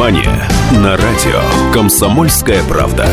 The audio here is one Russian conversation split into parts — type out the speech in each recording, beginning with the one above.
Внимание! На радио «Комсомольская правда».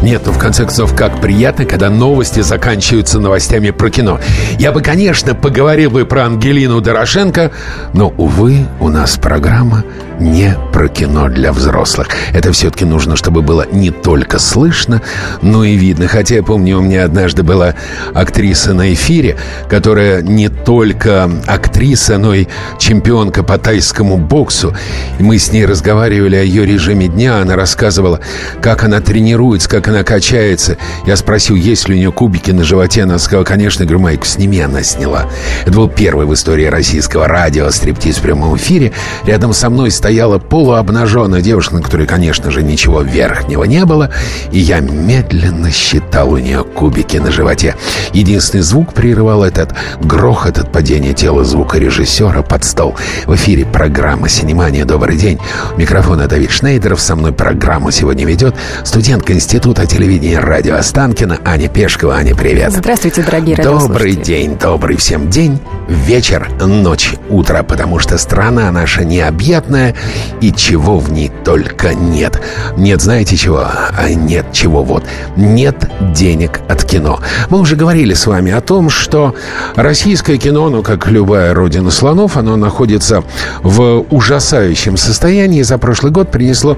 Нет, ну в конце концов, как приятно, когда новости заканчиваются новостями про кино. Я бы, конечно, поговорил бы про Ангелину Дорошенко, но, увы, у нас программа не про кино для взрослых. Это все-таки нужно, чтобы было не только слышно, но и видно. Хотя я помню, у меня однажды была актриса на эфире, которая не только актриса, но и чемпионка по тайскому боксу. И мы с ней разговаривали о ее режиме дня. Она рассказывала, как она тренируется, как она качается. Я спросил, есть ли у нее кубики на животе. Она сказала, конечно. Я говорю, Майку, сними. Она сняла. Это был первый в истории российского радио стриптиз в прямом эфире. Рядом со мной стояла полуобнаженная девушка, на которой, конечно же, ничего верхнего не было, и я медленно считал у нее кубики на животе. Единственный звук прерывал этот грохот от падения тела звукорежиссера под стол. В эфире программа «Синемания». Добрый день. У микрофона Давид Шнейдеров. Со мной программу сегодня ведет студентка Института телевидения и радио Останкина Аня Пешкова. Аня, привет. Здравствуйте, дорогие Добрый день, добрый всем день, вечер, ночь, утро, потому что страна наша необъятная, и чего в ней только нет. Нет, знаете чего? А нет чего вот. Нет денег от кино. Мы уже говорили с вами о том, что российское кино, ну, как любая родина слонов, оно находится в ужасающем состоянии. За прошлый год принесло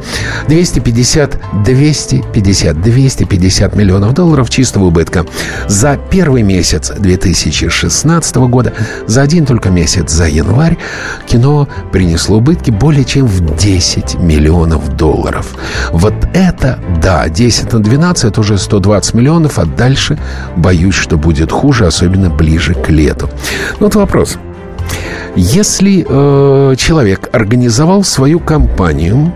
250, 250, 250 миллионов долларов чистого убытка. За первый месяц 2016 года, за один только месяц, за январь, кино принесло убытки более чем в 10 миллионов долларов. Вот это, да, 10 на 12 это уже 120 миллионов, а дальше боюсь, что будет хуже, особенно ближе к лету. Ну, вот вопрос. Если э, человек организовал свою компанию,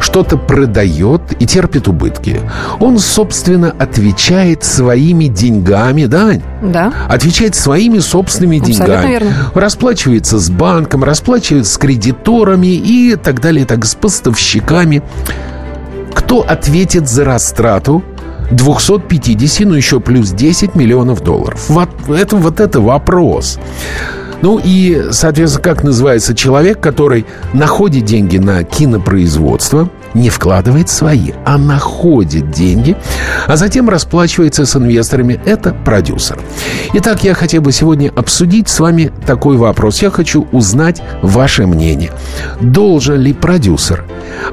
что-то продает и терпит убытки. Он, собственно, отвечает своими деньгами, да? Да. Отвечает своими собственными Абсолютно деньгами. верно. Расплачивается с банком, расплачивается с кредиторами и так далее, так с поставщиками. Кто ответит за растрату 250, ну еще плюс 10 миллионов долларов? Вот это, вот это вопрос. Ну и, соответственно, как называется человек, который находит деньги на кинопроизводство, не вкладывает свои, а находит деньги, а затем расплачивается с инвесторами. Это продюсер. Итак, я хотел бы сегодня обсудить с вами такой вопрос. Я хочу узнать ваше мнение. Должен ли продюсер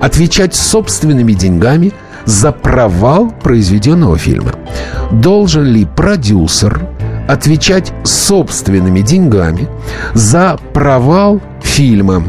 отвечать собственными деньгами за провал произведенного фильма? Должен ли продюсер отвечать собственными деньгами за провал фильма?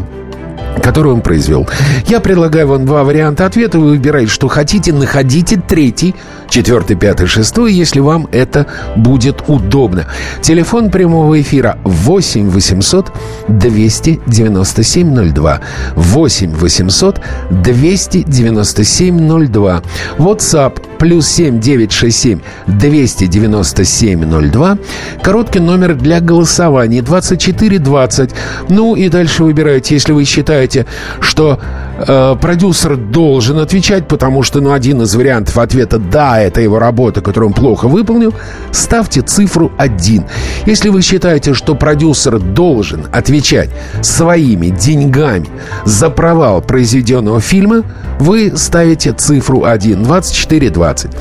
который он произвел. Я предлагаю вам два варианта ответа. Вы выбираете, что хотите, находите третий, четвертый, пятый, шестой, если вам это будет удобно. Телефон прямого эфира 8 800 297 02. 8 800 297 02. WhatsApp плюс 7 967 297 02. Короткий номер для голосования 2420. Ну и дальше выбираете, если вы считаете, что э, продюсер должен отвечать, потому что, ну, один из вариантов ответа «да», это его работа, которую он плохо выполнил, ставьте цифру 1. Если вы считаете, что продюсер должен отвечать своими деньгами за провал произведенного фильма, вы ставите цифру 1, 24-20.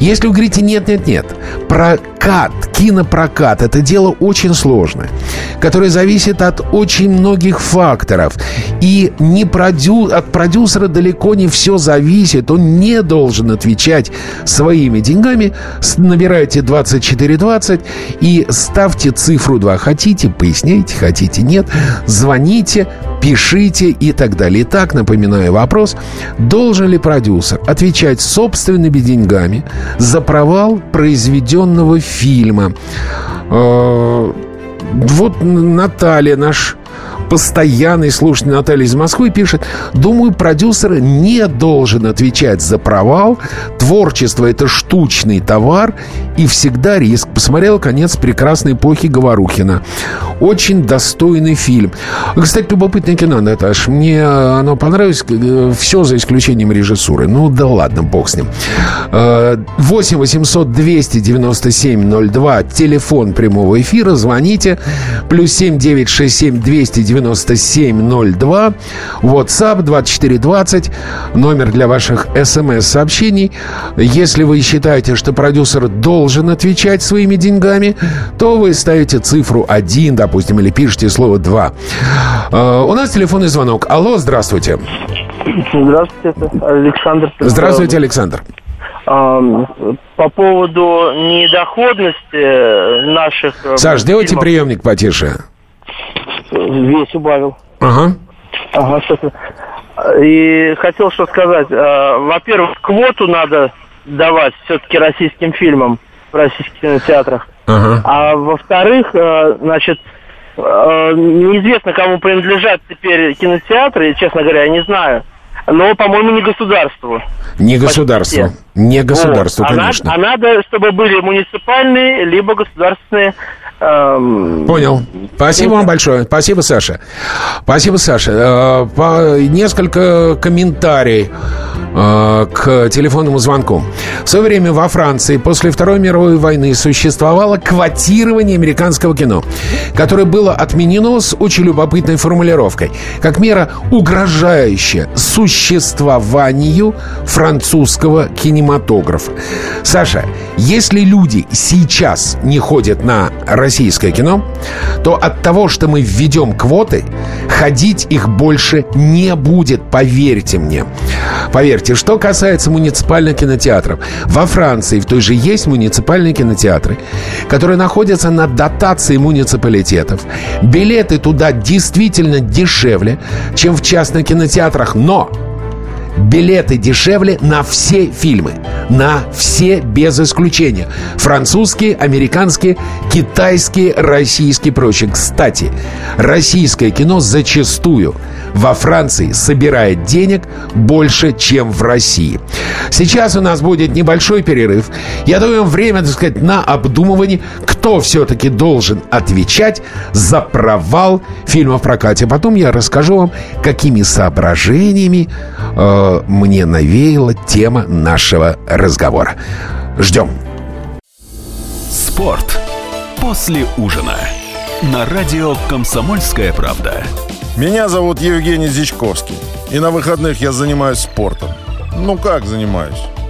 Если вы говорите «нет-нет-нет», прокат, кинопрокат – это дело очень сложное, которое зависит от очень многих факторов. И не продю... от продюсера далеко не все зависит. Он не должен отвечать своими деньгами. Набирайте 2420 и ставьте цифру 2. Хотите, поясняйте, хотите, нет. Звоните, пишите и так далее. Итак, напоминаю вопрос. Должен ли продюсер отвечать собственными деньгами за провал произведенного фильма? Э, Вот Наталья, наш постоянный слушатель Наталья из Москвы пишет, думаю, продюсер не должен отвечать за провал. Творчество — это штучный товар и всегда риск. Посмотрел конец прекрасной эпохи Говорухина. Очень достойный фильм. Кстати, любопытное кино, Наташ. Мне оно понравилось. Э, Все за исключением режиссуры. Ну да ладно, бог с ним. 8 800 297 02. Телефон прямого эфира. Звоните. Плюс 7 967 297 02. WhatsApp 2420. Номер для ваших смс-сообщений. Если вы считаете, что продюсер должен отвечать своими деньгами, то вы ставите цифру 1, допустим, или пишите слово 2. Э, у нас телефонный звонок. Алло, здравствуйте. Здравствуйте, Александр. Здравствуйте, Александр. По поводу недоходности наших... э, Саш, фильмов. приемник потише. Весь убавил. Ага. Ага. И хотел что сказать. А, Во-первых, квоту надо давать все-таки российским фильмам в российских кинотеатрах. Ага. А во-вторых, э, значит, э, неизвестно, кому принадлежат теперь кинотеатры, честно говоря, я не знаю. Но, по-моему, не государству. Не государство. все. Не государство, Вот. А конечно. надо- А надо, чтобы были муниципальные, либо государственные. эм, Понял. Спасибо вам большое. Спасибо, Саша. Спасибо, Саша. Э, по- Несколько комментариев э, к телефонному звонку. В свое время во Франции после Второй мировой войны существовало квотирование американского кино, которое было отменено с очень любопытной формулировкой, как мера угрожающая существованию французского кинематографа. Саша, если люди сейчас не ходят на российское кино, то от того, что мы введем квоты, ходить их больше не будет, поверьте мне. Поверьте, что касается муниципальных кинотеатров, во Франции в той же есть муниципальные кинотеатры, которые находятся на дотации муниципалитетов. Билеты туда действительно дешевле, чем в частных кинотеатрах, но Билеты дешевле на все фильмы. На все без исключения. Французские, американские, китайские, российские и прочие. Кстати, российское кино зачастую во Франции собирает денег больше, чем в России. Сейчас у нас будет небольшой перерыв. Я даю время, так сказать, на обдумывание, кто все-таки должен отвечать за провал фильма в прокате. Потом я расскажу вам, какими соображениями э, мне навеяла тема нашего разговора. Ждем. Спорт после ужина. На радио «Комсомольская правда». Меня зовут Евгений Зичковский. И на выходных я занимаюсь спортом. Ну как занимаюсь?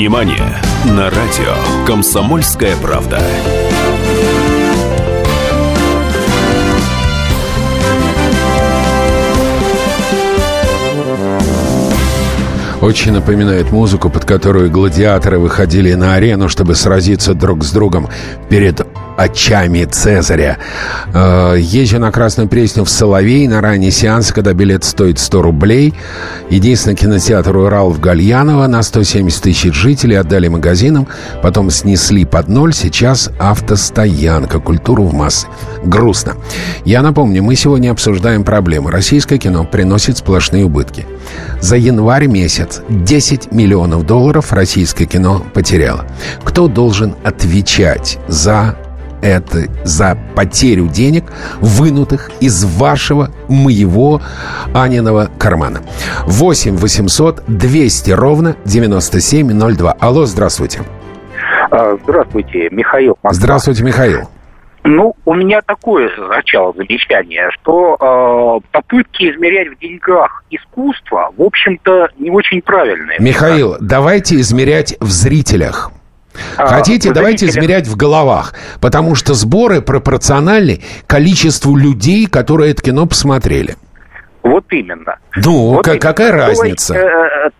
«Синемания» на радио «Комсомольская правда». Очень напоминает музыку, под которую гладиаторы выходили на арену, чтобы сразиться друг с другом перед очами Цезаря. Э, Езжу на Красную Пресню в Соловей на ранний сеанс, когда билет стоит 100 рублей. Единственный кинотеатр «Урал» в Гальяново на 170 тысяч жителей отдали магазинам, потом снесли под ноль. Сейчас автостоянка, культуру в массы. Грустно. Я напомню, мы сегодня обсуждаем проблему. Российское кино приносит сплошные убытки. За январь месяц 10 миллионов долларов российское кино потеряло. Кто должен отвечать за это за потерю денег, вынутых из вашего, моего, Аниного кармана. 8 800 200 ровно 9702. Алло, здравствуйте. А, Здравствуйте, Михаил. Москва. Здравствуйте, Михаил. Ну, у меня такое начало замечание, что э, попытки измерять в деньгах искусство, в общем-то, не очень правильные. Михаил, давайте измерять в зрителях. А, Хотите, давайте зрители- измерять в головах, потому что сборы пропорциональны количеству людей, которые это кино посмотрели. Вот именно. Ну, Вот ка- именно. какая есть, разница? э,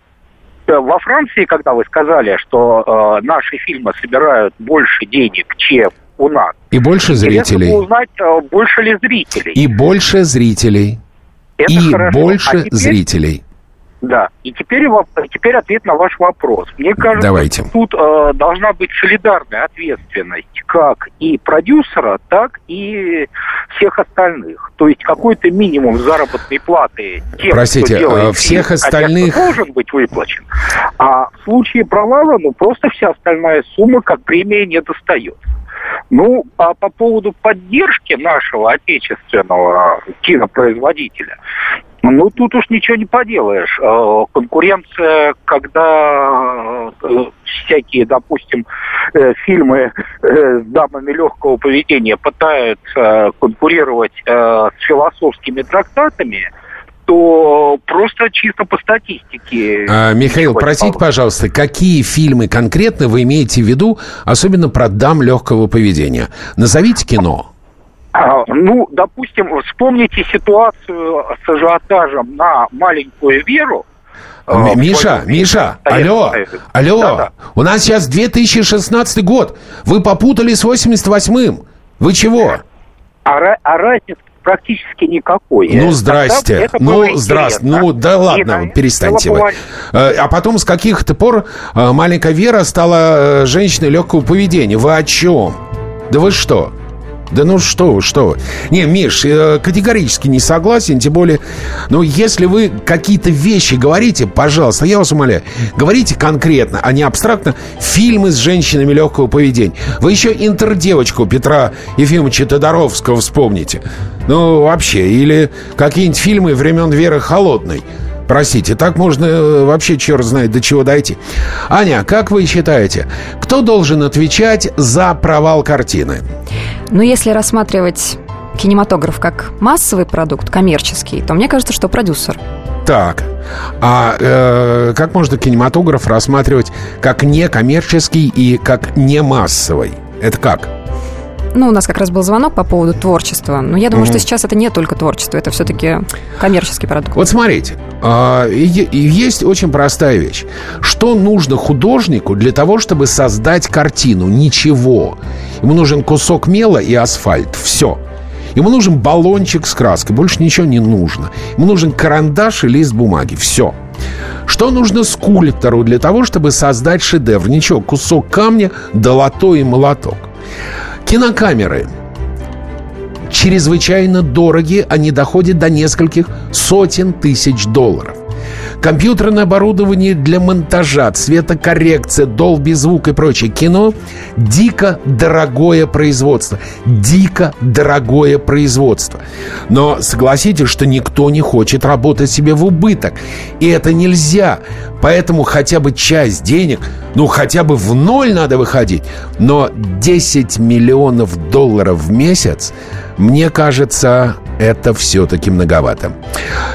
э, Во Франции, когда вы сказали, что э, наши фильмы собирают больше денег, чем у нас, И больше интересно зрителей. было узнать, э, больше ли зрителей. И больше зрителей. Это и хорошо. больше А теперь- зрителей. Да. И теперь, теперь ответ на ваш вопрос. Мне кажется, Давайте. тут э, должна быть солидарная ответственность как и продюсера, так и всех остальных. То есть какой-то минимум заработной платы тем, Простите, кто делает э, всех фильм, остальных- конечно, должен быть выплачен. А в случае провала, ну, просто вся остальная сумма как премия не достает. Ну, а по поводу поддержки нашего отечественного кинопроизводителя, ну, тут уж ничего не поделаешь. Э, Конкуренция, когда э, всякие, допустим, э, фильмы с дамами легкого поведения пытаются конкурировать с философскими трактатами, то просто чисто по статистике. А, Михаил, простите, пожалуйста, какие фильмы конкретно вы имеете в виду, особенно про дам легкого поведения? Назовите кино. А, Ну, допустим, вспомните ситуацию с ажиотажем на маленькую Веру. в Миша, Миша, «Советский алло, Союз». алло, Да-да. у нас сейчас 2016 год. Вы попутали с 88-м. Вы чего? А, а разницы практически никакой. Ну, здрасте. Ну, здрасте. Ну, да И ладно, это перестаньте вы. Э, А потом с каких-то пор э, маленькая Вера стала э, женщиной легкого поведения. Вы о чем? Да вы что? Да ну что вы, что вы. Не, Миш, э, категорически не согласен, тем более, ну, если вы какие-то вещи говорите, пожалуйста, я вас умоляю, говорите конкретно, а не абстрактно фильмы с женщинами легкого поведения. Вы еще интердевочку Петра Ефимовича Тодоровского вспомните. Ну, вообще, или какие-нибудь фильмы времен Веры Холодной. Простите, так можно э, вообще черт знает до чего дойти. Аня, как вы считаете, кто должен отвечать за провал картины? Но если рассматривать кинематограф как массовый продукт, коммерческий, то мне кажется, что продюсер. Так, а э, как можно кинематограф рассматривать как некоммерческий и как не массовый? Это как? Ну, у нас как раз был звонок по поводу творчества. Но я думаю, что сейчас это не только творчество, это все-таки коммерческий продукт. Вот смотрите, а, есть очень простая вещь. Что нужно художнику для того, чтобы создать картину? Ничего. Ему нужен кусок мела и асфальт. Все. Ему нужен баллончик с краской. Больше ничего не нужно. Ему нужен карандаш и лист бумаги. Все. Что нужно скульптору для того, чтобы создать шедевр? Ничего, кусок камня, долото и молоток. Кинокамеры чрезвычайно дороги, они доходят до нескольких сотен тысяч долларов. Компьютерное оборудование для монтажа, цветокоррекция, долби звук и прочее. Кино – дико дорогое производство. Дико дорогое производство. Но согласитесь, что никто не хочет работать себе в убыток. И это нельзя. Поэтому хотя бы часть денег, ну хотя бы в ноль надо выходить. Но 10 миллионов долларов в месяц, мне кажется, это все-таки многовато.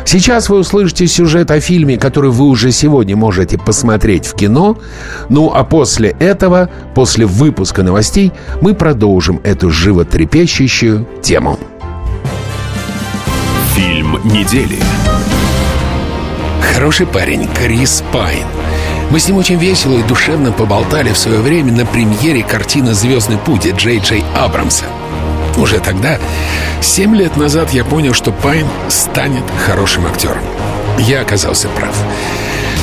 Сейчас вы услышите сюжет о фильме, который вы уже сегодня можете посмотреть в кино. Ну а после этого, после выпуска новостей, мы продолжим эту животрепещущую тему. Фильм недели. Хороший парень Крис Пайн. Мы с ним очень весело и душевно поболтали в свое время на премьере картины «Звездный путь» Джей Джей Абрамса. Уже тогда, семь лет назад, я понял, что Пайн станет хорошим актером. Я оказался прав.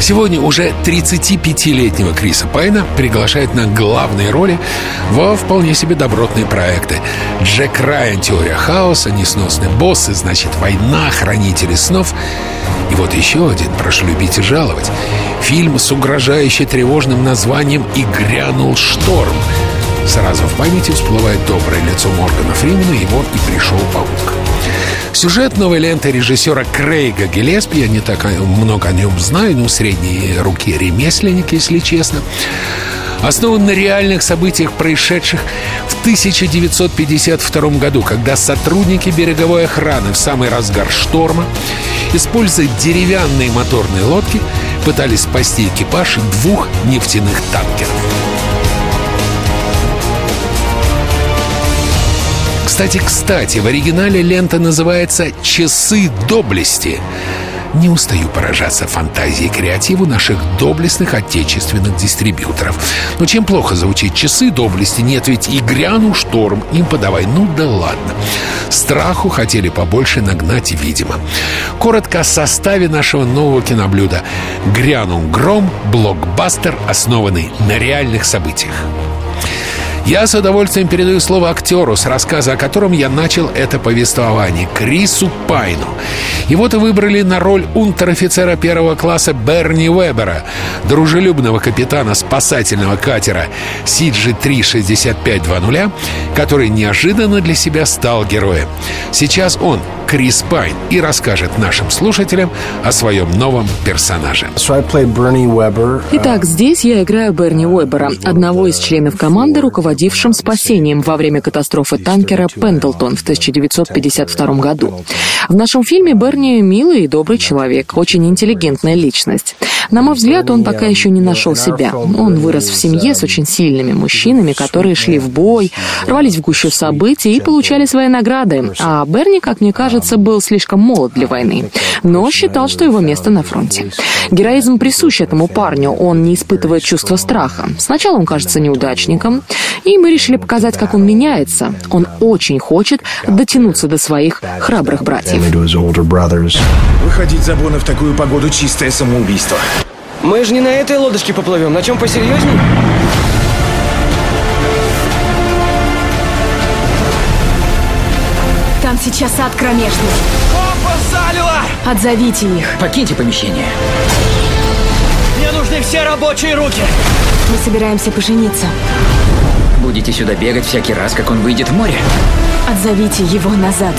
Сегодня уже 35-летнего Криса Пайна приглашают на главные роли во вполне себе добротные проекты. Джек Райан «Теория хаоса», «Несносный босс» и, значит, «Война», «Хранители снов». И вот еще один, прошу любить и жаловать. Фильм с угрожающе тревожным названием «И грянул шторм». Сразу в памяти всплывает доброе лицо Моргана Фримена, его и пришел паук. Сюжет новой ленты режиссера Крейга Гелеспи, я не так много о нем знаю, ну, средние руки ремесленник, если честно, основан на реальных событиях, происшедших в 1952 году, когда сотрудники береговой охраны в самый разгар шторма, используя деревянные моторные лодки, пытались спасти экипаж двух нефтяных танкеров. Кстати, кстати, в оригинале лента называется «Часы доблести». Не устаю поражаться фантазии и креативу наших доблестных отечественных дистрибьюторов. Но чем плохо звучит часы доблести, нет ведь и грянул шторм, им подавай. Ну да ладно. Страху хотели побольше нагнать, видимо. Коротко о составе нашего нового киноблюда. Грянул гром, блокбастер, основанный на реальных событиях. Я с удовольствием передаю слово актеру, с рассказа о котором я начал это повествование, Крису Пайну. Его-то выбрали на роль унтер-офицера первого класса Берни Вебера, дружелюбного капитана спасательного катера CG-36520, который неожиданно для себя стал героем. Сейчас он, Крис Пайн, и расскажет нашим слушателям о своем новом персонаже. Итак, здесь я играю Берни Уэббера, одного из членов команды, руководителя руководившим спасением во время катастрофы танкера «Пендлтон» в 1952 году. В нашем фильме Берни милый и добрый человек, очень интеллигентная личность. На мой взгляд, он пока еще не нашел себя. Он вырос в семье с очень сильными мужчинами, которые шли в бой, рвались в гущу событий и получали свои награды. А Берни, как мне кажется, был слишком молод для войны, но считал, что его место на фронте. Героизм присущ этому парню, он не испытывает чувства страха. Сначала он кажется неудачником, и мы решили показать, как он меняется. Он очень хочет дотянуться до своих храбрых братьев. Выходить за Бона в такую погоду чистое самоубийство. Мы же не на этой лодочке поплывем, на чем посерьезней? Там сейчас ад кромешный. Опа, залило! Отзовите их. Покиньте помещение. Мне нужны все рабочие руки. Мы собираемся пожениться. Будете сюда бегать всякий раз, как он выйдет в море? Отзовите его назад.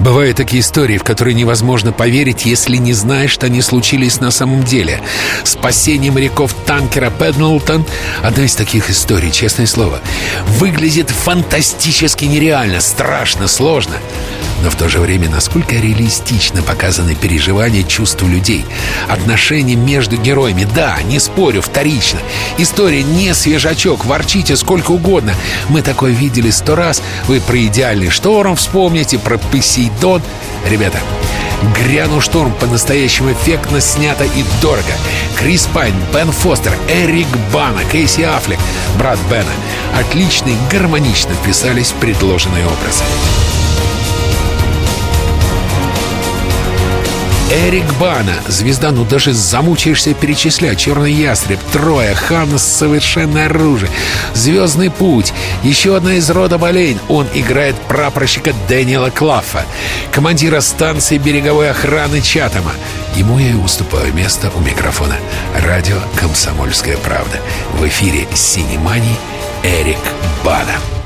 Бывают такие истории, в которые невозможно поверить, если не знаешь, что они случились на самом деле. Спасение моряков танкера Педлтон — одна из таких историй, честное слово. Выглядит фантастически нереально, страшно, сложно. Но в то же время, насколько реалистично показаны переживания чувств людей. Отношения между героями, да, не спорю, вторично. История не свежачок, ворчите сколько угодно. Мы такое видели сто раз. Вы про идеальный шторм вспомните, про Посейдон. Ребята, Грянул шторм по-настоящему эффектно снято и дорого. Крис Пайн, Бен Фостер, Эрик Бана, Кейси Аффлек, брат Бена. Отлично и гармонично вписались в предложенные образы. Эрик Бана, звезда, ну даже замучаешься перечислять. Черный ястреб, Троя, Ханнес, Совершенное оружие, Звездный путь, еще одна из рода Болейн. Он играет прапорщика Дэниела Клаффа, командира станции береговой охраны Чатама. Ему я и уступаю место у микрофона. Радио «Комсомольская правда». В эфире «Синемани» Эрик Бана.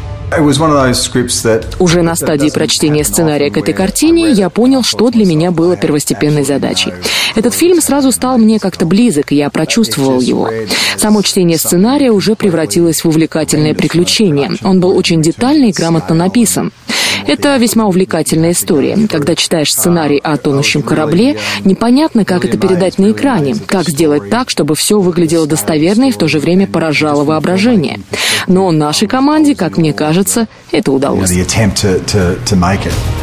Уже на стадии прочтения сценария к этой картине я понял, что для меня было первостепенной задачей. Этот фильм сразу стал мне как-то близок, и я прочувствовал его. Само чтение сценария уже превратилось в увлекательное приключение. Он был очень детально и грамотно написан. Это весьма увлекательная история. Когда читаешь сценарий о тонущем корабле, непонятно, как это передать на экране, как сделать так, чтобы все выглядело достоверно и в то же время поражало воображение. Но нашей команде, как мне кажется, это удалось.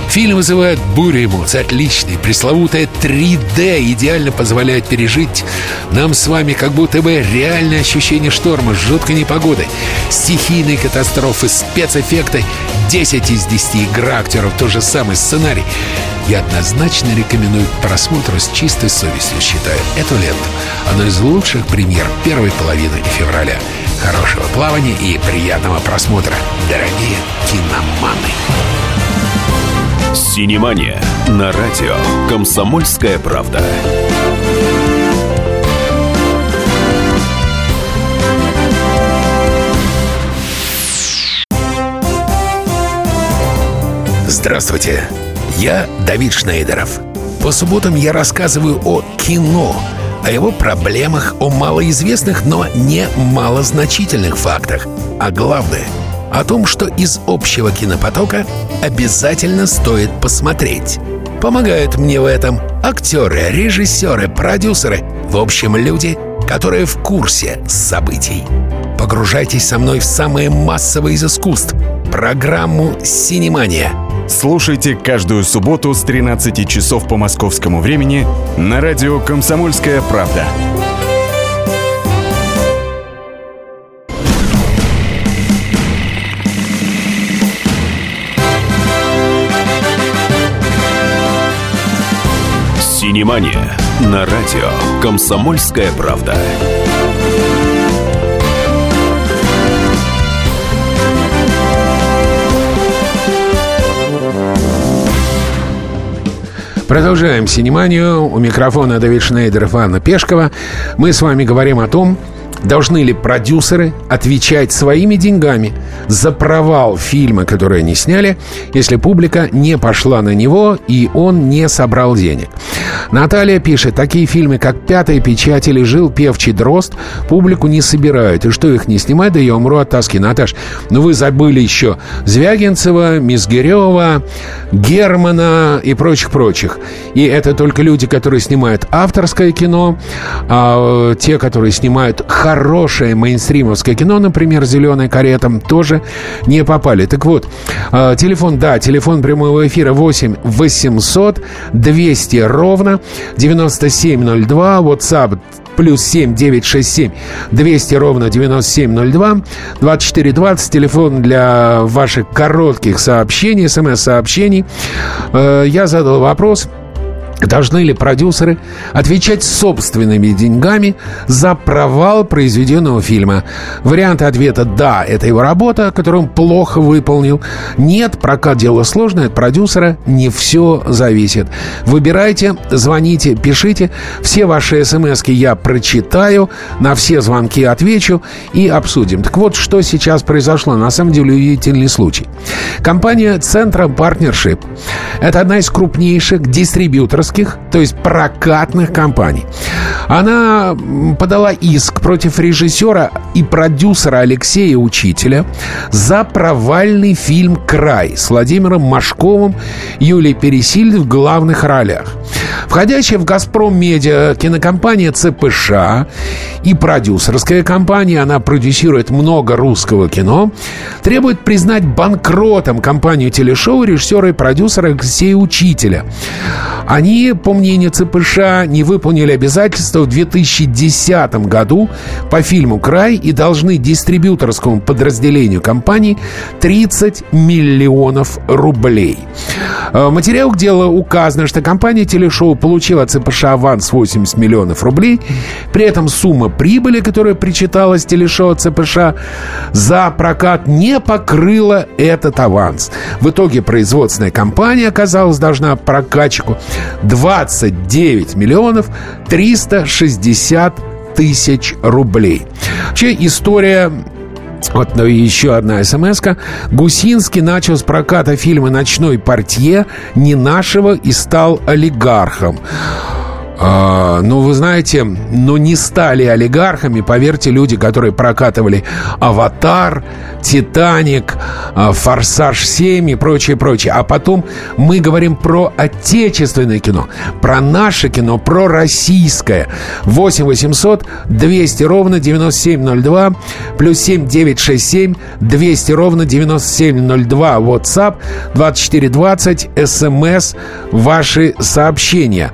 Фильм вызывает бурю эмоций, отличный, пресловутая 3D идеально позволяет пережить нам с вами как будто бы реальное ощущение шторма, жуткой непогоды, стихийной катастрофы, спецэффекты, 10 из 10 игра актеров, тот же самый сценарий. Я однозначно рекомендую к просмотру с чистой совестью, считаю эту ленту одной из лучших премьер первой половины февраля. Хорошего плавания и приятного просмотра, дорогие киноманы. Синемания на радио «Комсомольская правда». Здравствуйте, я Давид Шнейдеров. По субботам я рассказываю о кино, о его проблемах, о малоизвестных, но не малозначительных фактах. А главное — о том, что из общего кинопотока обязательно стоит посмотреть. Помогают мне в этом актеры, режиссеры, продюсеры, в общем, люди, которые в курсе событий. погружайтесь со мной в самое массовое из искусств – программу «Синемания». Слушайте каждую субботу с 13 часов по московскому времени на радио «Комсомольская правда». «Синемания» на радио «Комсомольская правда». Продолжаем синеманию. У микрофона Давид Шнейдеров, Анна Пешкова. Мы с вами говорим о том, Должны ли продюсеры отвечать своими деньгами за провал фильма, который они сняли, если публика не пошла на него и он не собрал денег? Наталья пишет, такие фильмы, как «Пятая печать» или «Жил певчий дрозд» публику не собирают. И что их не снимать, да я умру от тоски. Наташ, ну вы забыли еще Звягинцева, Мизгирева, Германа и прочих-прочих. И это только люди, которые снимают авторское кино, а те, которые снимают хорошее мейнстримовское кино, например, «Зеленая карета», тоже не попали. Так вот, э, телефон, да, телефон прямого эфира 8 800 200 ровно 9702, WhatsApp плюс 7 967 200 ровно 9702 2420 телефон для ваших коротких сообщений смс-сообщений. Э, я задал вопрос Должны ли продюсеры отвечать собственными деньгами за провал произведенного фильма? Варианты ответа «да» — это его работа, которую он плохо выполнил. «Нет» — прокат дело сложное, от продюсера не все зависит. Выбирайте, звоните, пишите. Все ваши смс я прочитаю, на все звонки отвечу и обсудим. Так вот, что сейчас произошло. На самом деле удивительный случай. Компания «Центра Партнершип» — это одна из крупнейших дистрибьюторских продюсерских, то есть прокатных компаний. Она подала иск против режиссера и продюсера Алексея Учителя за провальный фильм «Край» с Владимиром Машковым, Юлией Пересильд в главных ролях. Входящая в «Газпром Медиа» кинокомпания ЦПШ и продюсерская компания, она продюсирует много русского кино, требует признать банкротом компанию телешоу режиссера и продюсера Алексея Учителя. Они по мнению ЦПШ, не выполнили обязательства в 2010 году по фильму «Край» и должны дистрибьюторскому подразделению компании 30 миллионов рублей. Э, в материалах дела указано, что компания телешоу получила от ЦПШ аванс 80 миллионов рублей. При этом сумма прибыли, которая причиталась телешоу ЦПШ за прокат, не покрыла этот аванс. В итоге производственная компания оказалась должна прокатчику 29 миллионов 360 тысяч рублей. Вообще история вот ну, еще одна смс -ка. Гусинский начал с проката фильма «Ночной портье» не нашего и стал олигархом. А, ну, вы знаете, ну не стали олигархами, поверьте, люди, которые прокатывали «Аватар», «Титаник», а, «Форсаж 7» и прочее, прочее. А потом мы говорим про отечественное кино, про наше кино, про российское. 8 800 200 ровно 9702 плюс 7 967 200 ровно 9702 WhatsApp 2420 СМС ваши сообщения.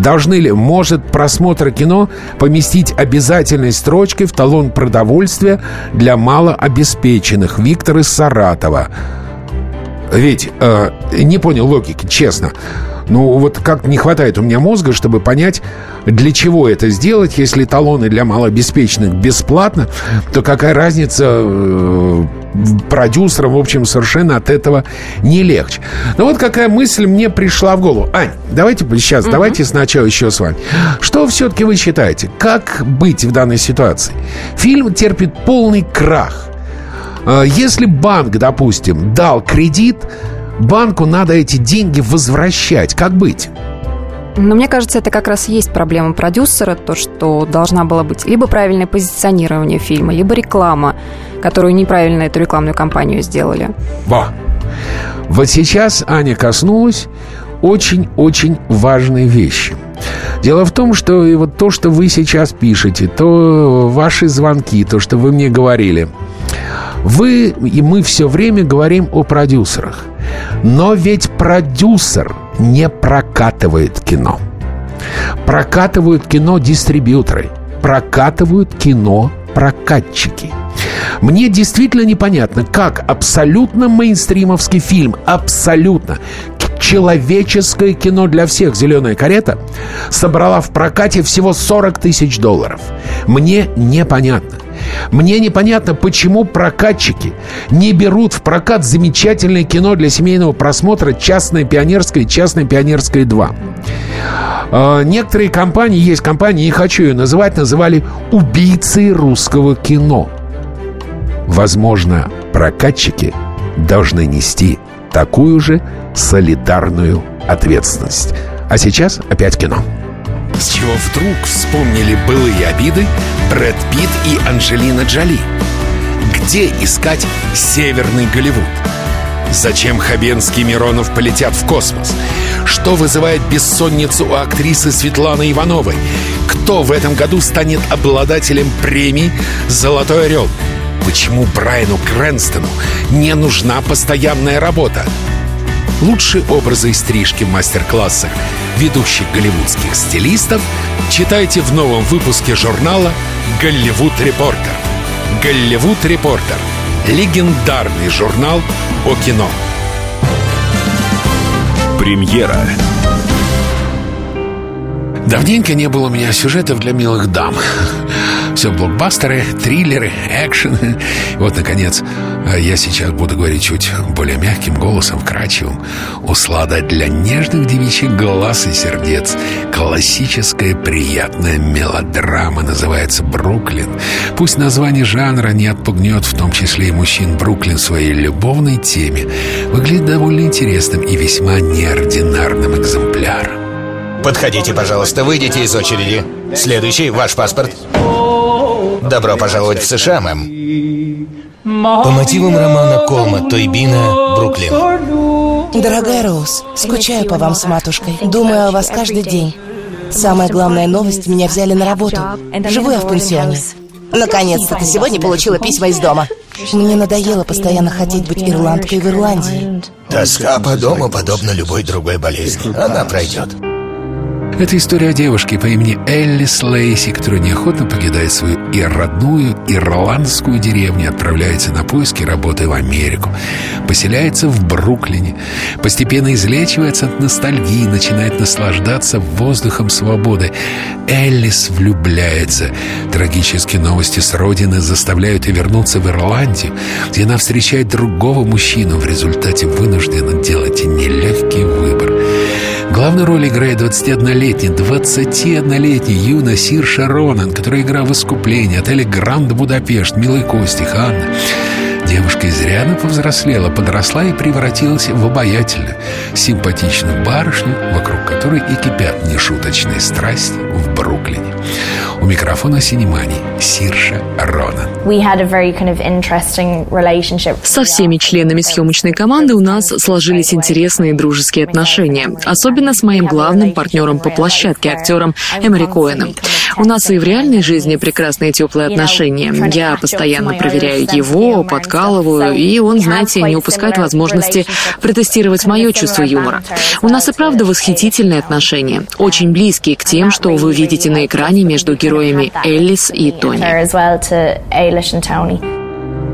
Должны ли, может просмотр кино поместить обязательной строчкой в талон продовольствия для малообеспеченных? Виктор из Саратова. Ведь э, не понял логики, честно. Ну, вот как не хватает у меня мозга, чтобы понять, для чего это сделать. Если талоны для малообеспеченных бесплатно, то какая разница э, продюсерам, в общем, совершенно от этого не легче. Но вот какая мысль мне пришла в голову. Ань, давайте сейчас, угу. давайте сначала еще с вами. Что все-таки вы считаете? Как быть в данной ситуации? Фильм терпит полный крах. Э, если банк, допустим, дал кредит, банку надо эти деньги возвращать. Как быть? Но мне кажется, это как раз есть проблема продюсера, то, что должна была быть либо правильное позиционирование фильма, либо реклама, которую неправильно эту рекламную кампанию сделали. Во! Вот сейчас Аня коснулась очень-очень важной вещи. Дело в том, что и вот то, что вы сейчас пишете, то ваши звонки, то, что вы мне говорили, вы и мы все время говорим о продюсерах. Но ведь продюсер не прокатывает кино. Прокатывают кино дистрибьюторы. Прокатывают кино прокатчики. Мне действительно непонятно, как абсолютно мейнстримовский фильм, абсолютно человеческое кино для всех «Зеленая карета» собрала в прокате всего 40 тысяч долларов. Мне непонятно. Мне непонятно, почему прокатчики не берут в прокат замечательное кино для семейного просмотра «Частное пионерское» и «Частное пионерское 2». А, некоторые компании, есть компании, не хочу ее называть, называли «убийцы русского кино». Возможно, прокатчики должны нести такую же солидарную ответственность. А сейчас опять кино. С чего вдруг вспомнили былые обиды Брэд Питт и Анджелина Джоли? Где искать Северный Голливуд? Зачем Хабенский и Миронов полетят в космос? Что вызывает бессонницу у актрисы Светланы Ивановой? Кто в этом году станет обладателем премии «Золотой орел»? Почему Брайану Крэнстону не нужна постоянная работа? Лучшие образы и стрижки в мастер-классах ведущих голливудских стилистов читайте в новом выпуске журнала «Голливуд Репортер». «Голливуд Репортер» — легендарный журнал о кино. Премьера Давненько не было у меня сюжетов для милых дам. Все блокбастеры, триллеры, экшен. Вот, наконец, я сейчас буду говорить чуть более мягким голосом, вкрадчивым. Услада для нежных девичьих глаз и сердец. Классическая приятная мелодрама называется «Бруклин». Пусть название жанра не отпугнет, в том числе и мужчин Бруклин, своей любовной теме. Выглядит довольно интересным и весьма неординарным экземпляром. Подходите, пожалуйста, выйдите из очереди. Следующий, ваш паспорт. Добро пожаловать в США, мэм. По мотивам романа Колма Тойбина «Бруклин». Дорогая Роуз, скучаю по вам с матушкой. Думаю о вас каждый день. Самая главная новость, меня взяли на работу. Живу я в пансионе. Наконец-то ты сегодня получила письма из дома. Мне надоело постоянно хотеть быть ирландкой в Ирландии. Тоска по дому подобна любой другой болезни. Она пройдет. Это история о девушке по имени Эллис Лейси, которая неохотно покидает свою и родную ирландскую деревню, отправляется на поиски работы в Америку, поселяется в Бруклине, постепенно излечивается от ностальгии, начинает наслаждаться воздухом свободы. Эллис влюбляется. Трагические новости с родины заставляют ее вернуться в Ирландию, где она встречает другого мужчину, в результате вынуждена делать нелегкий выбор. Главную роль играет 21-летний, 21-летний Юна Сир Шаронан, который играл в «Искуплении», отеле «Гранд Будапешт», «Милой Кости», «Ханна». Девушка изрядно повзрослела, подросла и превратилась в обаятельную, симпатичную барышню, вокруг которой и кипят нешуточные страсти в Бруклине. У микрофона Синемани Сирша Ронан. Со всеми членами съемочной команды у нас сложились интересные дружеские отношения, особенно с моим главным партнером по площадке, актером Эмери Коэном. У нас и в реальной жизни прекрасные теплые отношения. Я постоянно проверяю его, подкалываю, и он, знаете, не упускает возможности протестировать мое чувство юмора. У нас и правда восхитительные отношения, очень близкие к тем, что вы видите на экране между героями Эллис и Тони.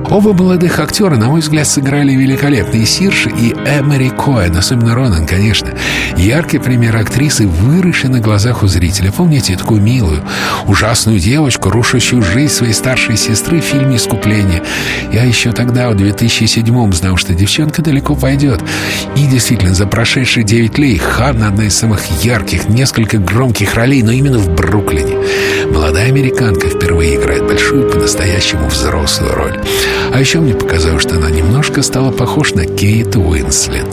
Оба молодых актера, на мой взгляд, сыграли великолепно. И Сирш, и Эмери Коэн, особенно Ронан, конечно. Яркий пример актрисы, выросшей на глазах у зрителя. Помните такую милую, ужасную девочку, рушащую жизнь своей старшей сестры в фильме «Искупление». Я еще тогда, в 2007-м, знал, что девчонка далеко пойдет. И действительно, за прошедшие 9 лет Ханна одна из самых ярких, несколько громких ролей, но именно в Бруклине. Молодая американка впервые играет большую, по-настоящему взрослую роль. А еще мне показалось, что она немножко стала похожа на Кейт Уинслет.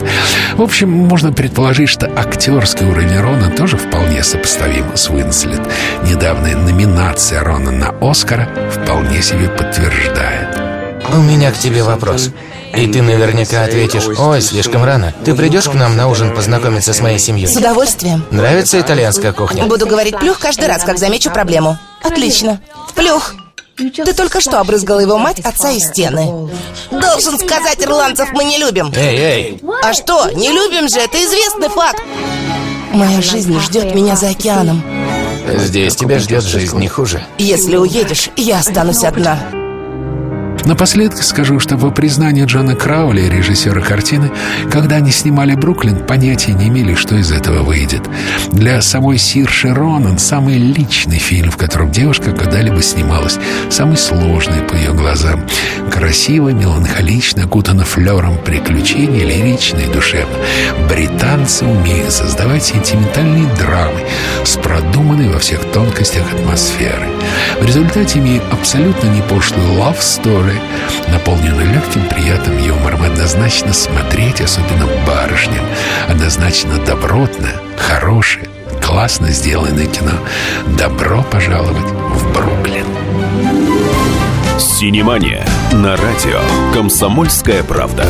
В общем, можно предположить, что актерский уровень Рона тоже вполне сопоставим с Уинслет. Недавняя номинация Рона на Оскара вполне себе подтверждает. У меня к тебе вопрос. И ты наверняка ответишь, ой, слишком рано. Ты придешь к нам на ужин познакомиться с моей семьей? С удовольствием. Нравится итальянская кухня? Буду говорить плюх каждый раз, как замечу проблему. Отлично. Плюх. Ты только что обрызгала его мать, отца и стены. Должен сказать, ирландцев мы не любим. Эй, эй. А что, не любим же, это известный факт. Моя жизнь ждет меня за океаном. Здесь тебя ждет жизнь не хуже. Если уедешь, я останусь одна. Напоследок скажу, что по признанию Джона Краули, режиссера картины, когда они снимали «Бруклин», понятия не имели, что из этого выйдет. Для самой Сирши Ронан самый личный фильм, в котором девушка когда-либо снималась. Самый сложный по ее глазам. Красиво, меланхолично, окутана флером приключений, лирично и душевно. Британцы умеют создавать сентиментальные драмы с продуманной во всех тонкостях атмосферы. В результате имея абсолютно не пошлую love story, наполненную легким приятным юмором. Однозначно смотреть, особенно барышням. Однозначно добротно, хорошее, классно сделанное кино. Добро пожаловать в Бруклин. Синемания на радио «Комсомольская правда».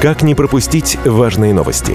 Как не пропустить важные новости?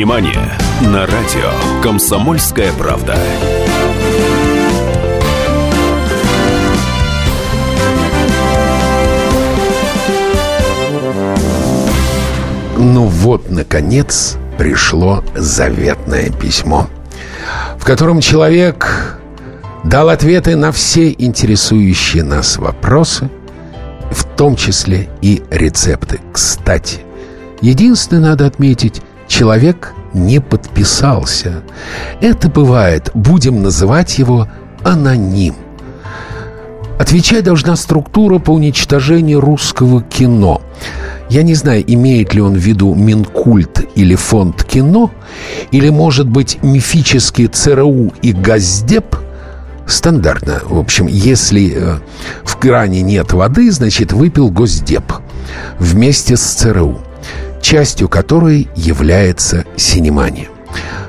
Синемания на радио «Комсомольская правда». Ну вот, наконец, пришло заветное письмо, в котором человек дал ответы на все интересующие нас вопросы, в том числе и рецепты. Кстати, единственное надо отметить, человек не подписался. Это бывает, будем называть его аноним. Отвечать должна структура по уничтожению русского кино. Я не знаю, имеет ли он в виду Минкульт или фонд кино, или, может быть, мифические ЦРУ и Газдеп – Стандартно. В общем, если э, в кране нет воды, значит, выпил Госдеп вместе с ЦРУ частью которой является «Синемания».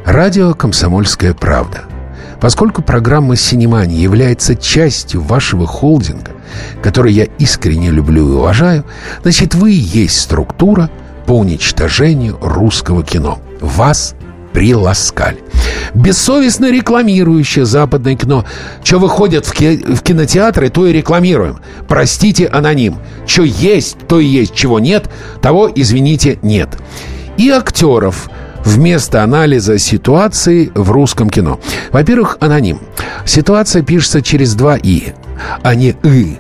Радио «Комсомольская правда». Поскольку программа «Синемания» является частью вашего холдинга, который я искренне люблю и уважаю, значит, вы и есть структура по уничтожению русского кино. Вас приласкали. Бессовестно рекламирующее западное кино. Что выходит в, ки- в кинотеатры, то и рекламируем. Простите, аноним. Что есть, то и есть. Чего нет, того, извините, нет. И актеров вместо анализа ситуации в русском кино. Во-первых, аноним. Ситуация пишется через два «и», а не «и».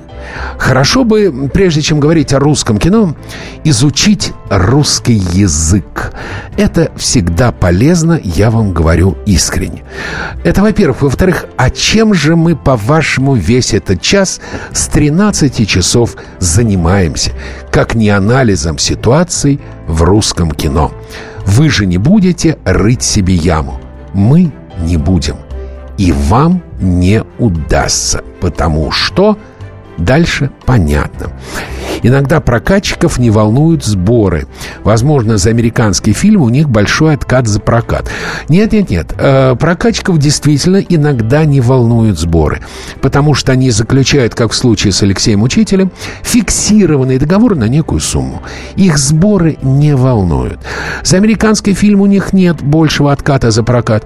Хорошо бы, прежде чем говорить о русском кино, изучить русский язык. Это всегда полезно, я вам говорю искренне. Это, во-первых. Во-вторых, а чем же мы, по-вашему, весь этот час с 13 часов занимаемся? Как не анализом ситуации в русском кино? Вы же не будете рыть себе яму. Мы не будем. И вам не удастся, потому что Дальше понятно. Иногда прокатчиков не волнуют сборы. Возможно, за американский фильм у них большой откат за прокат. Нет-нет-нет, э, прокатчиков действительно иногда не волнуют сборы, потому что они заключают, как в случае с Алексеем Учителем, фиксированный договор на некую сумму. Их сборы не волнуют. За американский фильм у них нет большего отката за прокат.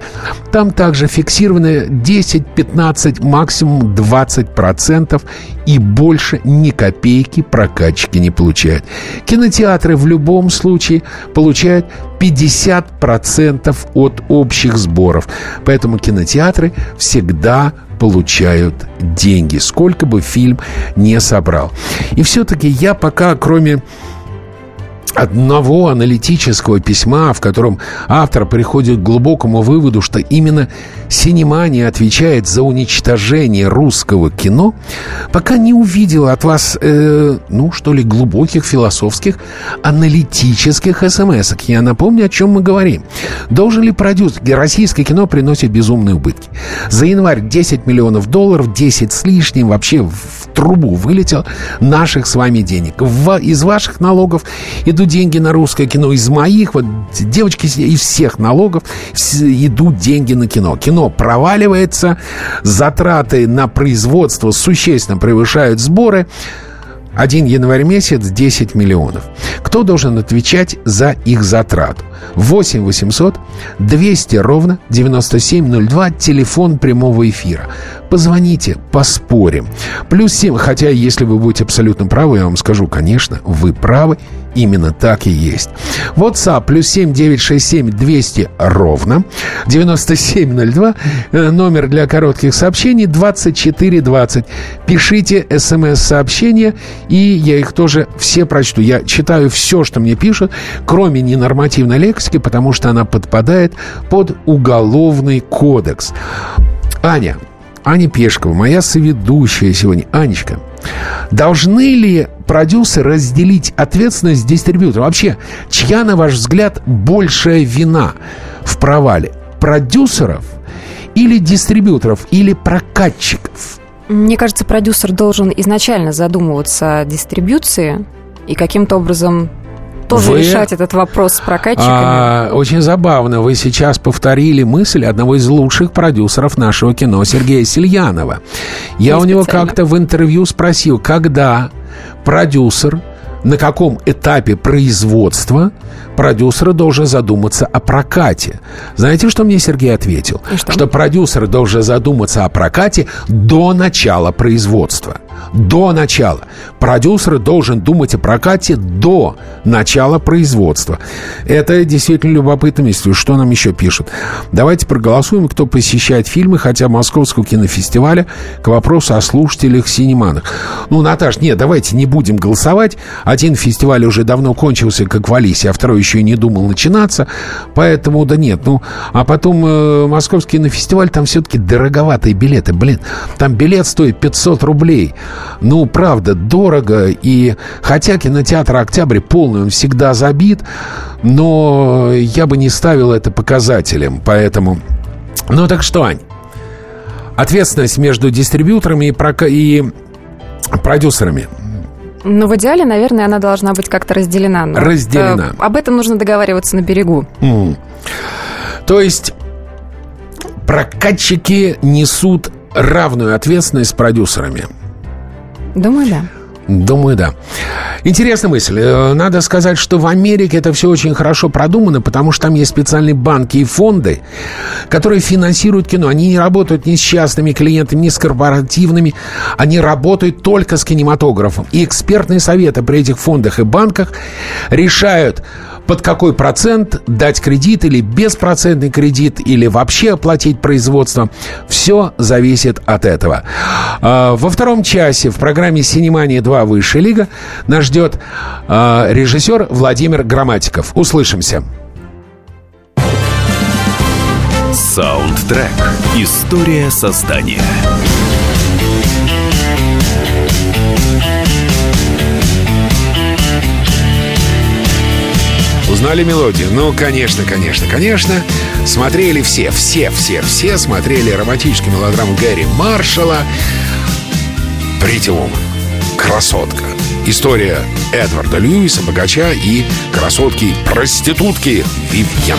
Там также фиксированы 10, 15, максимум 20 процентов и больше ни копейки прокатчики не получают. Кинотеатры в любом случае получают 50% от общих сборов. Поэтому кинотеатры всегда получают деньги, сколько бы фильм не собрал. И все-таки я пока, кроме одного аналитического письма, в котором автор приходит к глубокому выводу, что именно синемания отвечает за уничтожение русского кино, пока не увидел от вас, э, ну, что ли, глубоких философских аналитических смс -ок. Я напомню, о чем мы говорим. Должен ли продюсер? Российское кино приносит безумные убытки. За январь 10 миллионов долларов, 10 с лишним, вообще в трубу вылетел наших с вами денег. В, из ваших налогов идут деньги на русское кино, из моих, вот девочки, из всех налогов идут деньги на кино. Кино проваливается, затраты на производство существенно превышают сборы. 1 январь месяц 10 миллионов. Кто должен отвечать за их затрату? 8 800 200 ровно 9702, телефон прямого эфира. Позвоните, поспорим. Плюс 7, хотя если вы будете абсолютно правы, я вам скажу, конечно, вы правы, именно так и есть. WhatsApp плюс 7 967 200 ровно 9702, э, номер для коротких сообщений 2420. Пишите смс-сообщения, и я их тоже все прочту. Я читаю все, что мне пишут, кроме ненормативной лексики, потому что она подпадает под уголовный кодекс. Аня, Аня Пешкова, моя соведущая сегодня. Анечка, должны ли продюсеры разделить ответственность с дистрибьютором? Вообще, чья, на ваш взгляд, большая вина в провале? Продюсеров или дистрибьюторов, или прокатчиков? Мне кажется, продюсер должен изначально задумываться о дистрибьюции и каким-то образом тоже вы, решать этот вопрос с прокатчиками. А, очень забавно. Вы сейчас повторили мысль одного из лучших продюсеров нашего кино, Сергея Сильянова. Я Не у него как-то в интервью спросил, когда продюсер на каком этапе производства продюсер должен задуматься о прокате. Знаете, что мне Сергей ответил? что? что продюсер должен задуматься о прокате до начала производства. До начала. Продюсер должен думать о прокате до начала производства. Это действительно любопытно мысль. Что нам еще пишут? Давайте проголосуем, кто посещает фильмы, хотя Московского кинофестиваля, к вопросу о слушателях синеманах. Ну, Наташ, нет, давайте не будем голосовать. Один фестиваль уже давно кончился, как в Алисе, а второй еще и не думал начинаться. Поэтому, да нет. Ну, а потом э, Московский кинофестиваль, там все-таки дороговатые билеты. Блин, там билет стоит 500 рублей. Ну, правда, дорого. И хотя кинотеатр «Октябрь» полный, он всегда забит, но я бы не ставил это показателем. Поэтому... Ну, так что, Ань? Ответственность между дистрибьюторами и, прока... и продюсерами. Ну, в идеале, наверное, она должна быть как-то разделена. Но разделена. Это, об этом нужно договариваться на берегу. Mm. То есть прокатчики несут равную ответственность с продюсерами. Думаю, да. Думаю, да. Интересная мысль. Э, надо сказать, что в Америке это все очень хорошо продумано, потому что там есть специальные банки и фонды, которые финансируют кино. Они не работают ни с частными клиентами, ни с корпоративными. Они работают только с кинематографом. И экспертные советы при этих фондах и банках решают, под какой процент дать кредит или беспроцентный кредит, или вообще оплатить производство. Все зависит от этого. А, во втором часе в программе «Синемания 2. Высшая лига» нас ждет а, режиссер Владимир Грамматиков. Услышимся. Саундтрек. История создания. Узнали мелодию? Ну, конечно, конечно, конечно. Смотрели все, все, все, все смотрели романтическую мелодраму Гэри Маршалла «Прити Красотка. История Эдварда Льюиса, богача и красотки-проститутки Вивьен.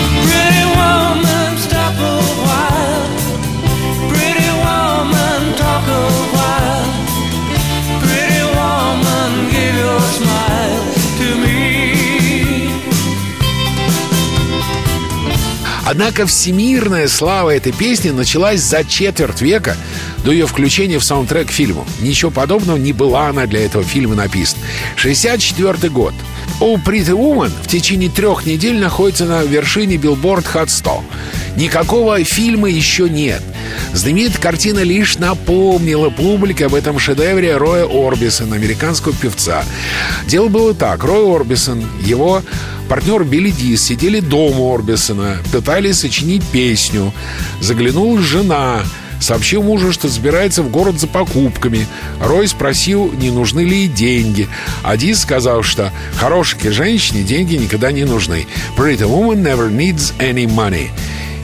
Однако всемирная слава этой песни началась за четверть века до ее включения в саундтрек фильму. Ничего подобного не была она для этого фильма написана. 64 год. «Oh Pretty Woman» в течение трех недель находится на вершине Billboard Hot 100. Никакого фильма еще нет. Знаменитая картина лишь напомнила публике об этом шедевре Роя Орбисона, американского певца. Дело было так. Рой Орбисон, его партнер Билли Дис сидели дома Орбисона, пытались сочинить песню. Заглянула жена, Сообщил мужу, что собирается в город за покупками. Рой спросил, не нужны ли ей деньги. А Дис сказал, что хорошей женщине деньги никогда не нужны. Pretty woman never needs any money.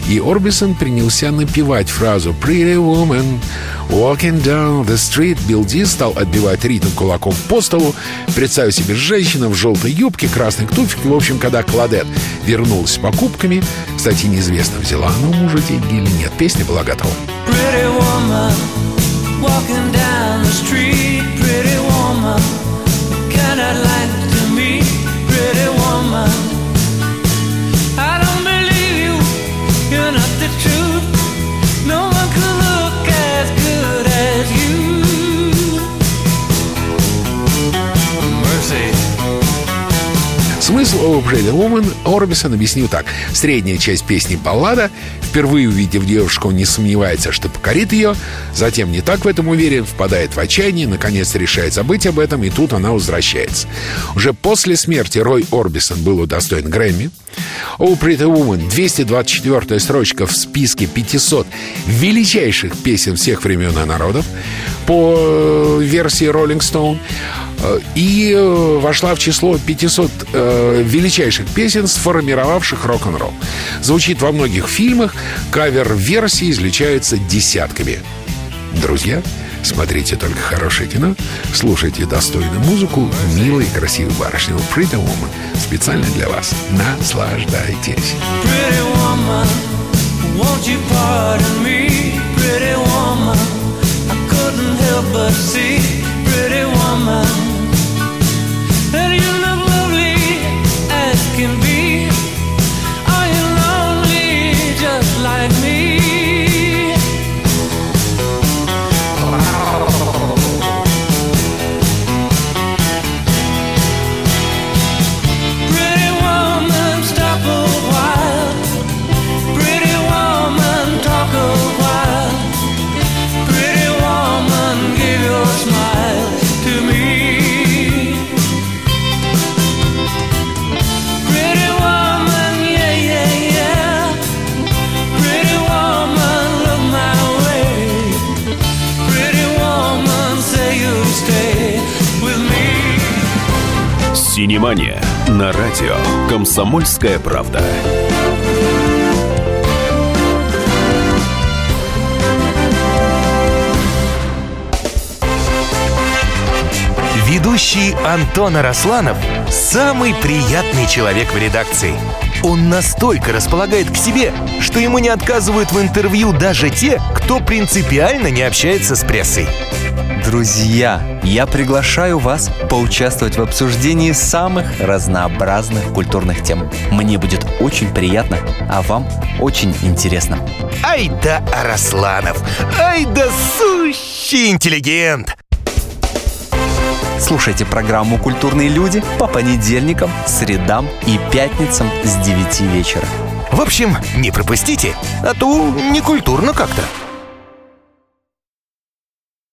И Орбисон принялся напевать фразу «Pretty woman walking down the street». Билл Ди стал отбивать ритм кулаком по столу. Представив себе женщину в желтой юбке, красных туфель. В общем, когда Кладет вернулась с покупками, кстати, неизвестно, взяла она у мужа деньги или нет. Песня была готова. Pretty woman walking down the street Pretty woman, kind of like mercy. Смысл «Oh Pretty Woman» Орбисон объяснил так. Средняя часть песни баллада. Впервые увидев девушку, он не сомневается, что покорит ее. Затем не так в этом уверен, впадает в отчаяние, наконец решает забыть об этом, и тут она возвращается. Уже после смерти Рой Орбисон был удостоен Грэмми. «Oh Pretty Woman» 224 строчка в списке 500 величайших песен всех времен и народов по э, версии Rolling Stone э, и э, вошла в число 500 величайших песен, сформировавших рок-н-ролл. Звучит во многих фильмах, кавер-версии излечаются десятками. Друзья, смотрите только хорошее кино, слушайте достойную музыку, милой и красивой барышни Pretty Woman специально для вас. Наслаждайтесь. Pretty woman, won't you pardon me, pretty woman? But see, pretty woman, Синемания на радио «Комсомольская правда». Ведущий Антон Арасланов – самый приятный человек в редакции. Он настолько располагает к себе, что ему не отказывают в интервью даже те, кто принципиально не общается с прессой. Друзья, я приглашаю вас поучаствовать в обсуждении самых разнообразных культурных тем. Мне будет очень приятно, а вам очень интересно. Ай да Арасланов! Ай да сущий интеллигент! Слушайте программу «Культурные люди» по понедельникам, средам и пятницам с 9 вечера. В общем, не пропустите, а то не культурно как-то.